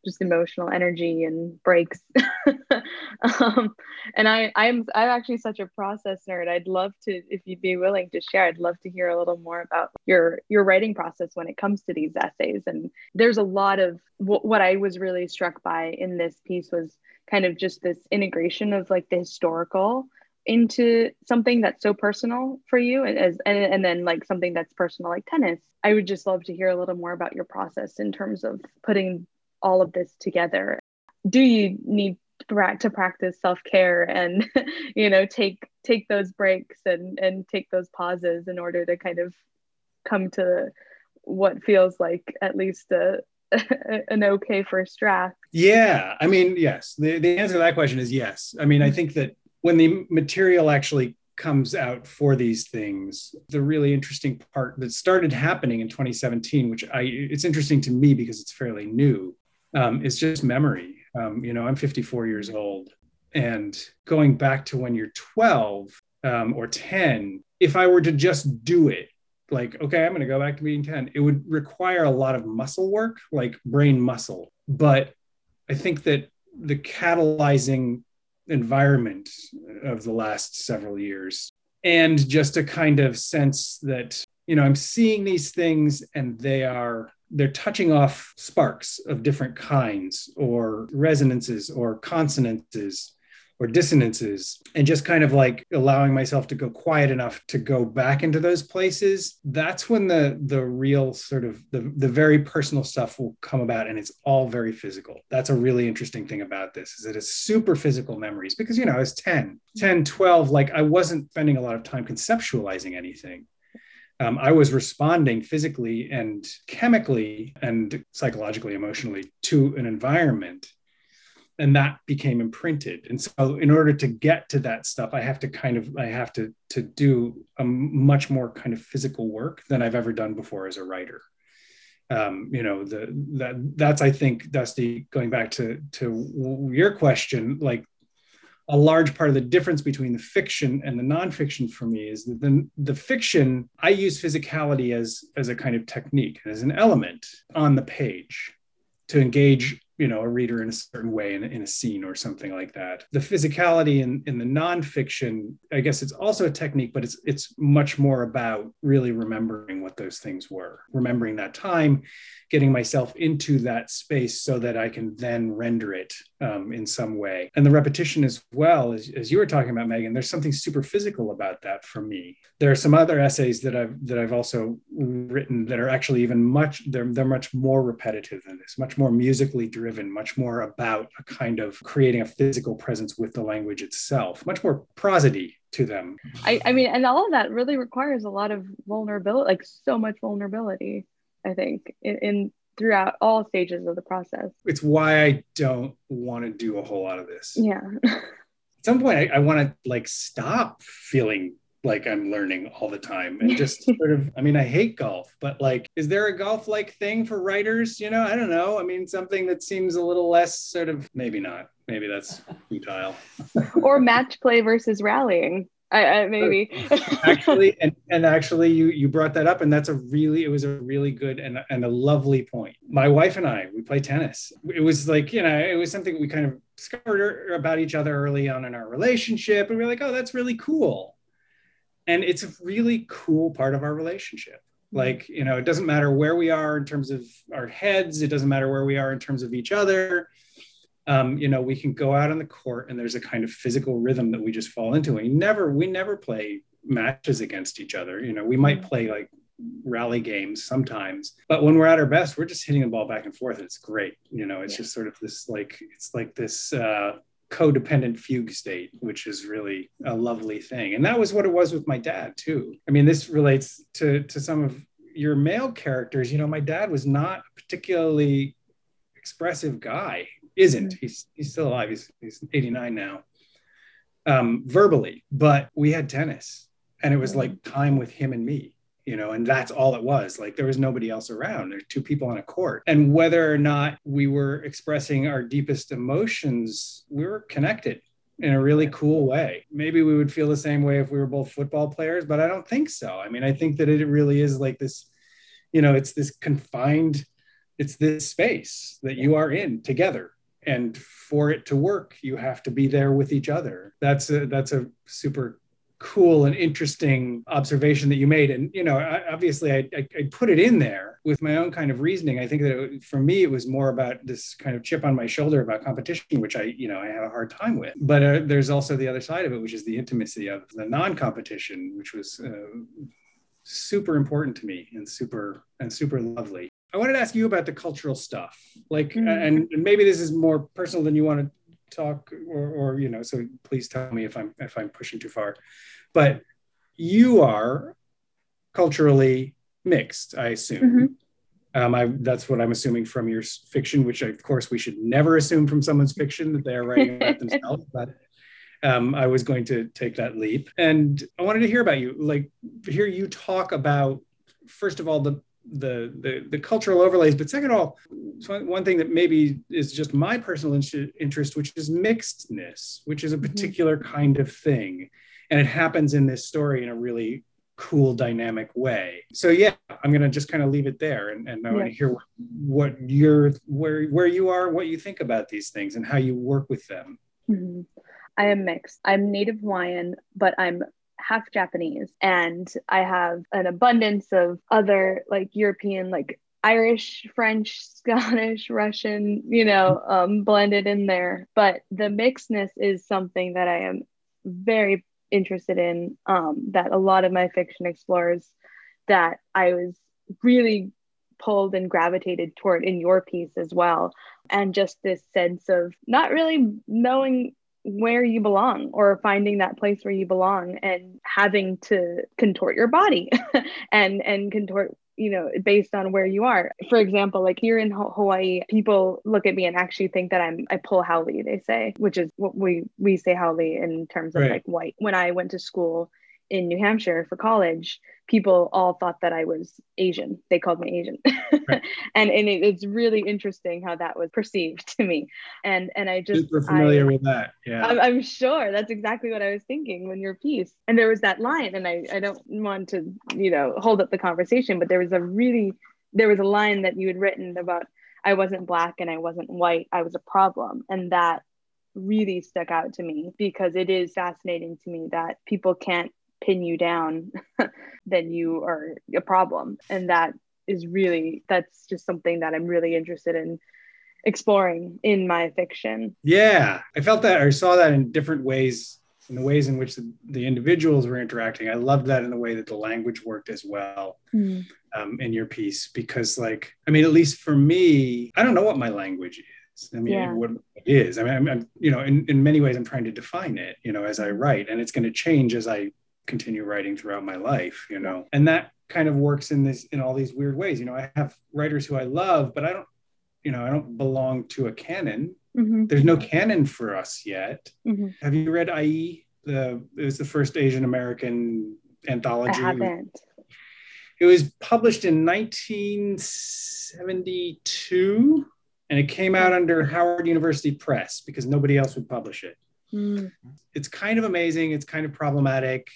[SPEAKER 5] just emotional energy and breaks. *laughs* um, and I I'm I'm actually such a process nerd. I'd love to if you'd be willing to share. I'd love to hear a little more about your your writing process when it comes to these essays. And there's a lot of wh- what I was really struck by in this piece was kind of just this integration of like the historical into something that's so personal for you and as and, and then like something that's personal like tennis. I would just love to hear a little more about your process in terms of putting all of this together. Do you need to practice self-care and *laughs* you know take take those breaks and and take those pauses in order to kind of come to what feels like at least a *laughs* an okay first draft?
[SPEAKER 3] Yeah, I mean, yes. The, the answer to that question is yes. I mean, I mm-hmm. think that when the material actually comes out for these things, the really interesting part that started happening in 2017, which I it's interesting to me because it's fairly new, um, is just memory. Um, you know, I'm 54 years old, and going back to when you're 12 um, or 10, if I were to just do it, like, okay, I'm going to go back to being 10, it would require a lot of muscle work, like brain muscle. But I think that the catalyzing environment of the last several years. And just a kind of sense that you know i'm seeing these things and they are they're touching off sparks of different kinds or resonances or consonances or dissonances and just kind of like allowing myself to go quiet enough to go back into those places that's when the the real sort of the, the very personal stuff will come about and it's all very physical that's a really interesting thing about this is that it's super physical memories because you know i was 10 10 12 like i wasn't spending a lot of time conceptualizing anything um, I was responding physically and chemically and psychologically, emotionally to an environment. And that became imprinted. And so, in order to get to that stuff, I have to kind of, I have to to do a much more kind of physical work than I've ever done before as a writer. Um, you know, the that that's I think Dusty going back to to your question, like a large part of the difference between the fiction and the nonfiction for me is that the, the fiction i use physicality as as a kind of technique as an element on the page to engage you know a reader in a certain way in, in a scene or something like that. The physicality in, in the nonfiction i guess it's also a technique but it's it's much more about really remembering what those things were remembering that time getting myself into that space so that i can then render it um, in some way. And the repetition as well as, as you were talking about megan there's something super physical about that for me. There are some other essays that i've that i've also written that are actually even much they're, they're much more repetitive than this much more musically driven much more about a kind of creating a physical presence with the language itself much more prosody to them
[SPEAKER 5] I, I mean, and all of that really requires a lot of vulnerability, like so much vulnerability, I think, in, in throughout all stages of the process.
[SPEAKER 3] it's why i don't want to do a whole lot of this
[SPEAKER 5] Yeah. *laughs*
[SPEAKER 3] at some point I, I want to like stop feeling like I'm learning all the time and just *laughs* sort of I mean I hate golf but like is there a golf like thing for writers? You know I don't know. I mean something that seems a little less sort of maybe not. Maybe that's futile. *laughs*
[SPEAKER 5] Or match play versus rallying. I, I maybe. *laughs*
[SPEAKER 3] Actually and, and actually you you brought that up and that's a really it was a really good and, and a lovely point. My wife and i we play tennis. It was like you know it was something we kind of discovered about each other early on in our relationship and we are like oh that's really cool and it's a really cool part of our relationship mm-hmm. like you know it doesn't matter where we are in terms of our heads it doesn't matter where we are in terms of each other um, you know, we can go out on the court and there's a kind of physical rhythm that we just fall into. We never, we never play matches against each other. You know, we might mm. play like rally games sometimes, but when we're at our best, we're just hitting the ball back and forth. And it's great. You know, it's yeah. just sort of this like, it's like this, uh, codependent fugue state, which is really a lovely thing. And that was what it was with my dad too. I mean, this relates to, to some of your male characters. You know, my dad was not a particularly expressive guy isn't. Mm-hmm. He's he's still alive. He's he's 89 now. Um, verbally, but we had tennis, and it was mm-hmm. like time with him and me you know, and that's all it was. Like there was nobody else around. There's two people on a court. And whether or not we were expressing our deepest emotions, we were connected in a really cool way. Maybe we would feel the same way if we were both football players, but I don't think so. I mean, I think that it really is like this, you know, it's this confined, it's this space that you are in together and for it to work you have to be there with each other that's a that's a super cool and interesting observation that you made. And you know I, obviously I, I, I, put it in there with my own kind of reasoning. I think that it, for me it was more about this kind of chip on my shoulder about competition which i you know i have a hard time with. But uh, there's also the other side of it which is the intimacy of the non-competition which was uh, super important to me and super and super lovely. I wanted to ask you about the cultural stuff, like, mm-hmm. and, and, maybe this is more personal than you want to talk, or, or you know, so please tell me if I'm if I'm pushing too far. But you are culturally mixed, I assume. Mm-hmm. Um, I, that's what I'm assuming from your fiction, which of course we should never assume from someone's fiction that they are writing about themselves. *laughs* But um, I was going to take that leap, and I wanted to hear about you, like hear you talk about first of all the the, the, the cultural overlays, but second of all, one thing that maybe is just my personal interest, which is mixedness, which is a mm-hmm. particular mm-hmm. kind of thing, and it happens in this story in a really cool, dynamic way. So yeah, I'm gonna just kind of leave it there, and, and I yeah. want to hear what, what you're where where you are, what you think about these things, and how you work with them.
[SPEAKER 5] Mm-hmm. I am mixed. I'm Native Hawaiian, but I'm half Japanese and I have an abundance of other like European, like Irish, French, *laughs* Scottish, Russian, you know, um, blended in there. But the mixedness is something that I am very interested in, um, that a lot of my fiction explores, that I was really pulled and gravitated toward in your piece as well. And just this sense of not really knowing where you belong or finding that place where you belong and having to contort your body *laughs* and and contort you know based on where you are for example like here in hawaii people look at me and actually think that i'm i pull haole they say which is what we we say haole in terms of right. like white when i went to school in New Hampshire for college, people all thought that I was Asian. They called me Asian, right. *laughs* and and it, it's really interesting how that was perceived to me. And and I just
[SPEAKER 3] super familiar I, with that. Yeah,
[SPEAKER 5] I'm, I'm, sure that's exactly what I was thinking when your piece. And there was that line, and I I don't want to you know hold up the conversation, but there was a really there was a line that you had written about I wasn't black and I wasn't white. I was a problem, and that really stuck out to me because it is fascinating to me that people can't pin you down, *laughs* then you are a problem. And that is really, that's just something that I'm really interested in exploring in my fiction.
[SPEAKER 3] Yeah, I felt that I saw that in different ways, in the ways in which the, the individuals were interacting. I loved that in the way that the language worked as well mm. um, in your piece, because, like, I mean, at least for me, I don't know what my language is. I mean, yeah. what it is. I mean, I'm, I'm, you know, in, in many ways, I'm trying to define it, you know, as I write, and it's going to change as I continue writing throughout my life, you know. And that kind of works in this in all these weird ways. You know, I have writers who I love, but I don't, you know, I don't belong to a canon. Mm-hmm. There's no canon for us yet. Mm-hmm. Have you read Aiiieeeee! The it was the first Asian American anthology.
[SPEAKER 5] I haven't.
[SPEAKER 3] It was published in 1972 and it came out under Howard University Press because nobody else would publish it.
[SPEAKER 5] Mm,
[SPEAKER 3] It's kind of amazing, it's kind of problematic,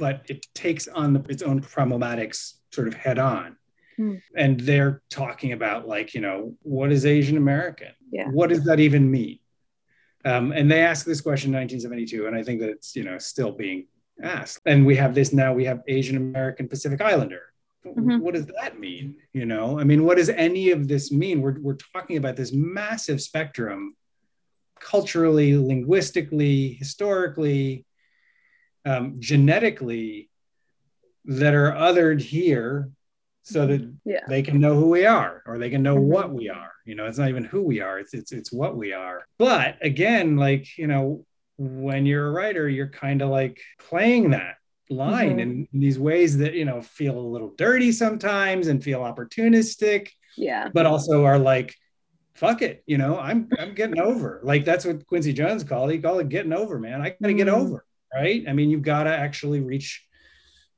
[SPEAKER 3] but it takes on the, its own problematics sort of head on.
[SPEAKER 5] Hmm.
[SPEAKER 3] And they're talking about, like, you know, what is Asian American?
[SPEAKER 5] Yeah.
[SPEAKER 3] What does that even mean? Um, and they asked this question in 1972, and I think that it's, you know, still being asked. And we have this now, we have Asian American Pacific Islander.
[SPEAKER 5] Mhm.
[SPEAKER 3] What does that mean? You know, I mean, what does any of this mean? We're, we're talking about this massive spectrum culturally, linguistically, historically, um, genetically that are othered here so that
[SPEAKER 5] Yeah.
[SPEAKER 3] they can know who we are or they can know
[SPEAKER 5] Mhm.
[SPEAKER 3] what we are. You know, it's not even who we are, it's, it's, it's what we are. But again, like, you know, when you're a writer, you're kind of like playing that line
[SPEAKER 5] Mhm.
[SPEAKER 3] in these ways that, you know, feel a little dirty sometimes and feel opportunistic
[SPEAKER 5] Yeah.
[SPEAKER 3] but also are like, fuck it, you know, I'm I'm getting over. Like that's what Quincy Jones called. He called it getting over, man. I gotta get
[SPEAKER 5] Mhm.
[SPEAKER 3] over, right? I mean, you've got to actually reach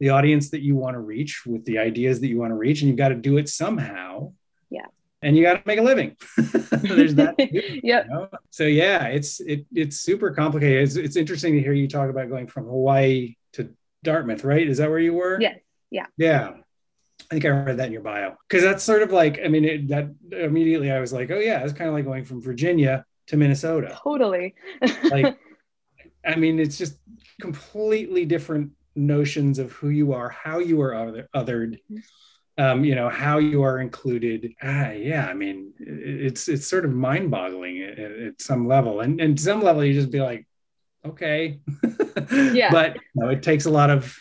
[SPEAKER 3] the audience that you want to reach with the ideas that you want to reach, and you've got to do it somehow.
[SPEAKER 5] Yeah.
[SPEAKER 3] And you got to make a living. *laughs* There's that. *laughs*
[SPEAKER 5] Yep.
[SPEAKER 3] you know? So yeah, it's it it's super complicated. It's, it's interesting to hear you talk about going from Hawaii to Dartmouth, right? Is that where you were?
[SPEAKER 5] Yes.
[SPEAKER 3] Yeah. Yeah. I think I read that in your bio because that's sort of like, I mean, it, that immediately I was like, oh, yeah, it's kind of like going from Virginia to Minnesota.
[SPEAKER 5] Totally.
[SPEAKER 3] Like, *laughs* I mean, it's just completely different notions of who you are, how you are other, othered, um, you know, how you are included. Ah, yeah, I mean, it's it's sort of mind boggling at, at at some level. And, and some level, you just be like, okay. *laughs*
[SPEAKER 5] Yeah.
[SPEAKER 3] But you know, it takes a lot of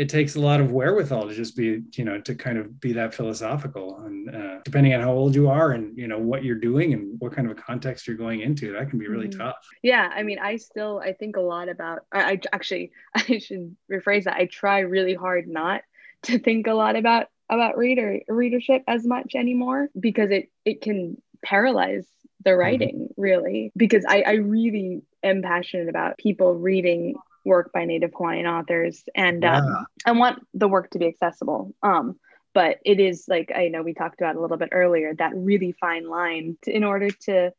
[SPEAKER 3] it takes a lot of wherewithal to just be you know to kind of be that philosophical and uh, depending on how old you are and you know what you're doing and what kind of a context you're going into that can be really
[SPEAKER 5] Mhm.
[SPEAKER 3] tough.
[SPEAKER 5] Yeah i mean i still i think a lot about I, I actually *laughs* i should rephrase that. I try really hard not to think a lot about about reader readership as much anymore because it it can paralyze the writing really because i i really am passionate about people reading work by native hawaiian authors and um,
[SPEAKER 3] Yeah.
[SPEAKER 5] i want the work to be accessible um but it is like i know we talked about a little bit earlier that really fine line to, in order to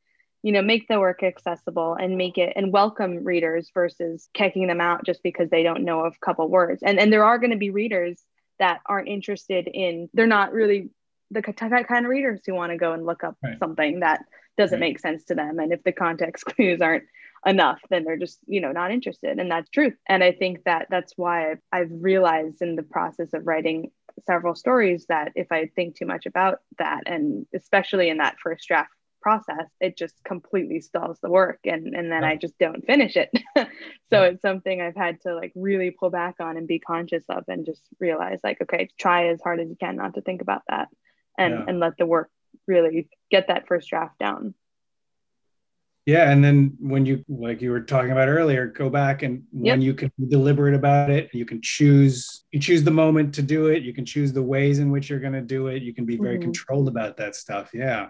[SPEAKER 5] you know make the work accessible and make it and welcome readers versus kicking them out just because they don't know a couple words and and there are going to be readers that aren't interested in they're not really the kind of readers who want to go and look up
[SPEAKER 3] Right.
[SPEAKER 5] something that doesn't
[SPEAKER 3] Right.
[SPEAKER 5] make sense to them and if the context *laughs* clues aren't enough then they're just you know not interested. And that's truth. And i think that that's why I've, I've realized in the process of writing several stories that if i think too much about that and especially in that first draft process it just completely stalls the work and and then i just don't finish it. *laughs* So it's something i've had to like really pull back on and be conscious of and just realize like okay try as hard as you can not to think about that and
[SPEAKER 3] Yeah.
[SPEAKER 5] and let the work really get that first draft down
[SPEAKER 3] yeah and then when you like you were talking about earlier go back and when you can be deliberate about it you can choose you choose the moment to do it you can choose the ways in which you're going to do it you can be very
[SPEAKER 5] Mhm.
[SPEAKER 3] controlled about that stuff yeah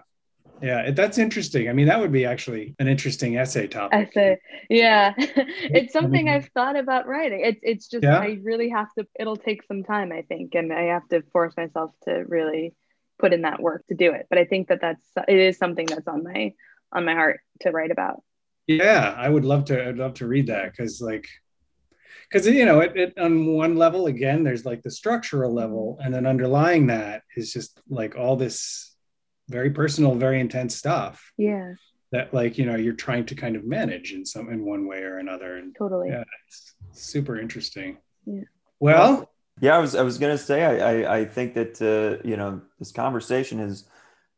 [SPEAKER 3] yeah it- that's interesting i mean that would be actually an interesting essay topic
[SPEAKER 5] essay yeah *laughs* it's something
[SPEAKER 3] Mhm.
[SPEAKER 5] i've thought about writing it's it's just
[SPEAKER 3] Yeah.
[SPEAKER 5] i really have to it'll take some time i think and i have to force myself to really put in that work to do it but i think that that's it is something that's on my on my heart to write about
[SPEAKER 3] Yeah, I would love to. I'd love to read that because, like, because you know, it, it on one level, again, there's like the structural level, and then underlying that is just like all this very personal, very intense stuff
[SPEAKER 5] yeah
[SPEAKER 3] that, like, you know, you're trying to kind of manage in some in one way or another, and
[SPEAKER 5] totally
[SPEAKER 3] yeah, it's super interesting.
[SPEAKER 5] Yeah.
[SPEAKER 3] Well,
[SPEAKER 4] Yeah, I was I was gonna say I I, I think that uh, you know this conversation has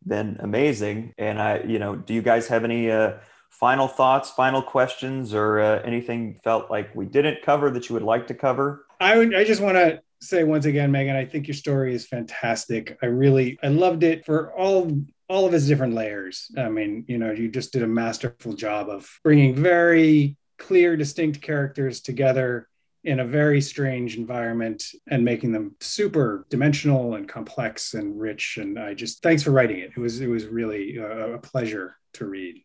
[SPEAKER 4] been amazing, and I you know do you guys have any uh, final thoughts, final questions, or uh, anything felt like we didn't cover that you would like to cover?
[SPEAKER 3] I would. I just want to say once again, Megan, I think your story is fantastic. I really, I loved it for all all of its different layers. I mean, you know, you just did a masterful job of bringing very clear, distinct characters together in a very strange environment and making them super dimensional and complex and rich. And I just thanks for writing it. It was it was really a, a pleasure to read.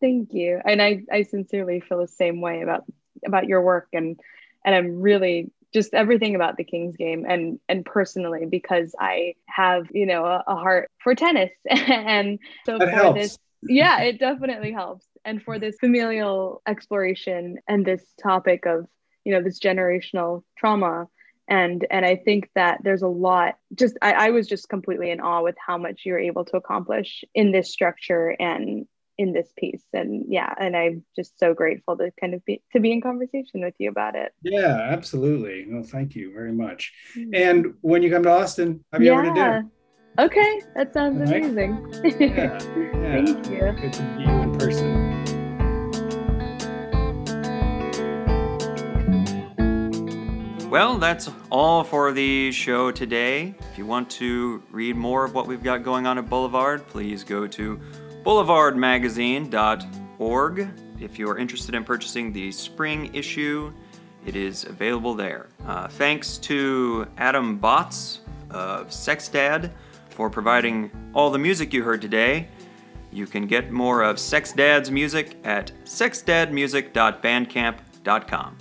[SPEAKER 5] thank you and i i sincerely feel the same way about about your work and and I'm really just everything about the Kings game and and personally because I have you know a, a heart for tennis *laughs* and so
[SPEAKER 3] That
[SPEAKER 5] for
[SPEAKER 3] helps.
[SPEAKER 5] this yeah it definitely helps and for this familial exploration and this topic of you know this generational trauma and and I think that there's a lot just I, I was just completely in awe with how much you're able to accomplish in this structure and in this piece and yeah and i'm just so grateful to kind of be to be in conversation with you about it
[SPEAKER 3] Yeah, absolutely. No, thank you very much. Mm-hmm. And when you come to Austin, I'll be over to dinner.
[SPEAKER 5] okay that sounds
[SPEAKER 3] right.
[SPEAKER 5] amazing *laughs*
[SPEAKER 3] Yeah, yeah.
[SPEAKER 5] thank you
[SPEAKER 3] Good to meet you in person.
[SPEAKER 1] Well, that's all for the show today. If you want to read more of what we've got going on at Boulevard, please go to boulevardmagazine.org. If you are interested in purchasing the spring issue, it is available there. Uh, thanks to Adam Botts of Sexdad for providing all the music you heard today. You can get more of Sex Dad's music at sexdadmusic.bandcamp.com.